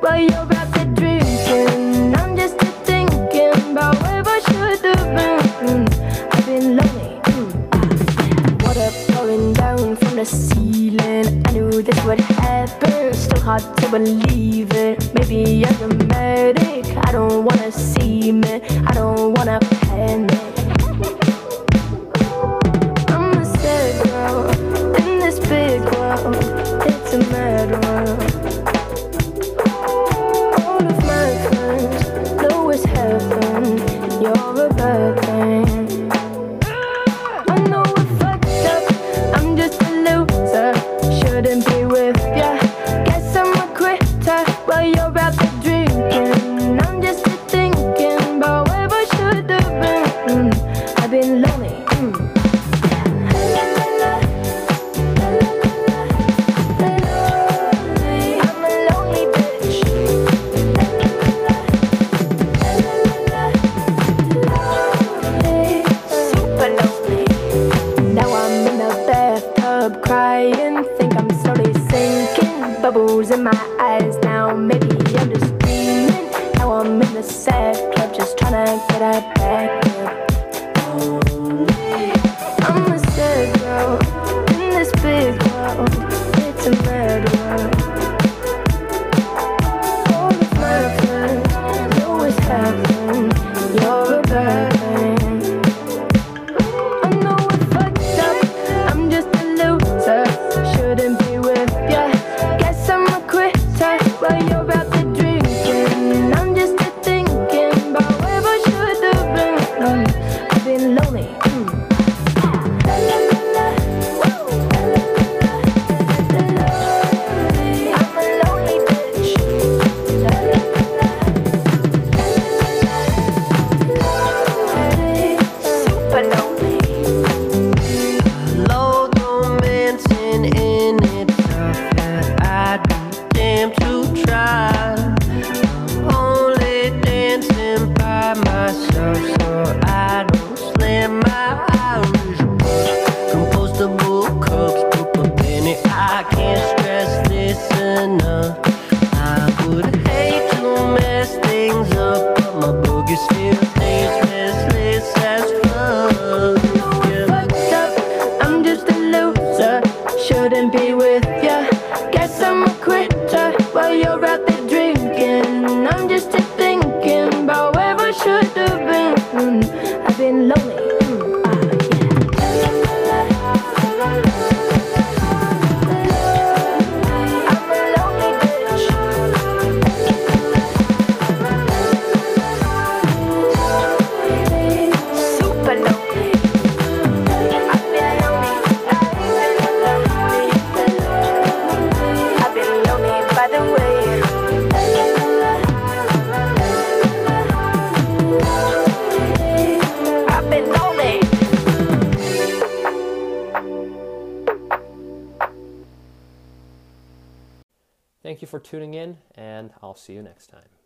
While you're out there drinking, I'm just about where I should have been. I've been lonely. Down from the ceiling. I knew this would happen. Still hard to believe it. Maybe I'm. I don't wanna see. I don't wanna panic. I'm a sad girl in this big world. It's a mad world. was heaven. You're a bird. bubbles in my eyes now. Maybe I'm just dreaming. Now I'm in the sad club, just trying to get her back up. up on my boogie sphere. Thank you for tuning in, and I'll see you next time.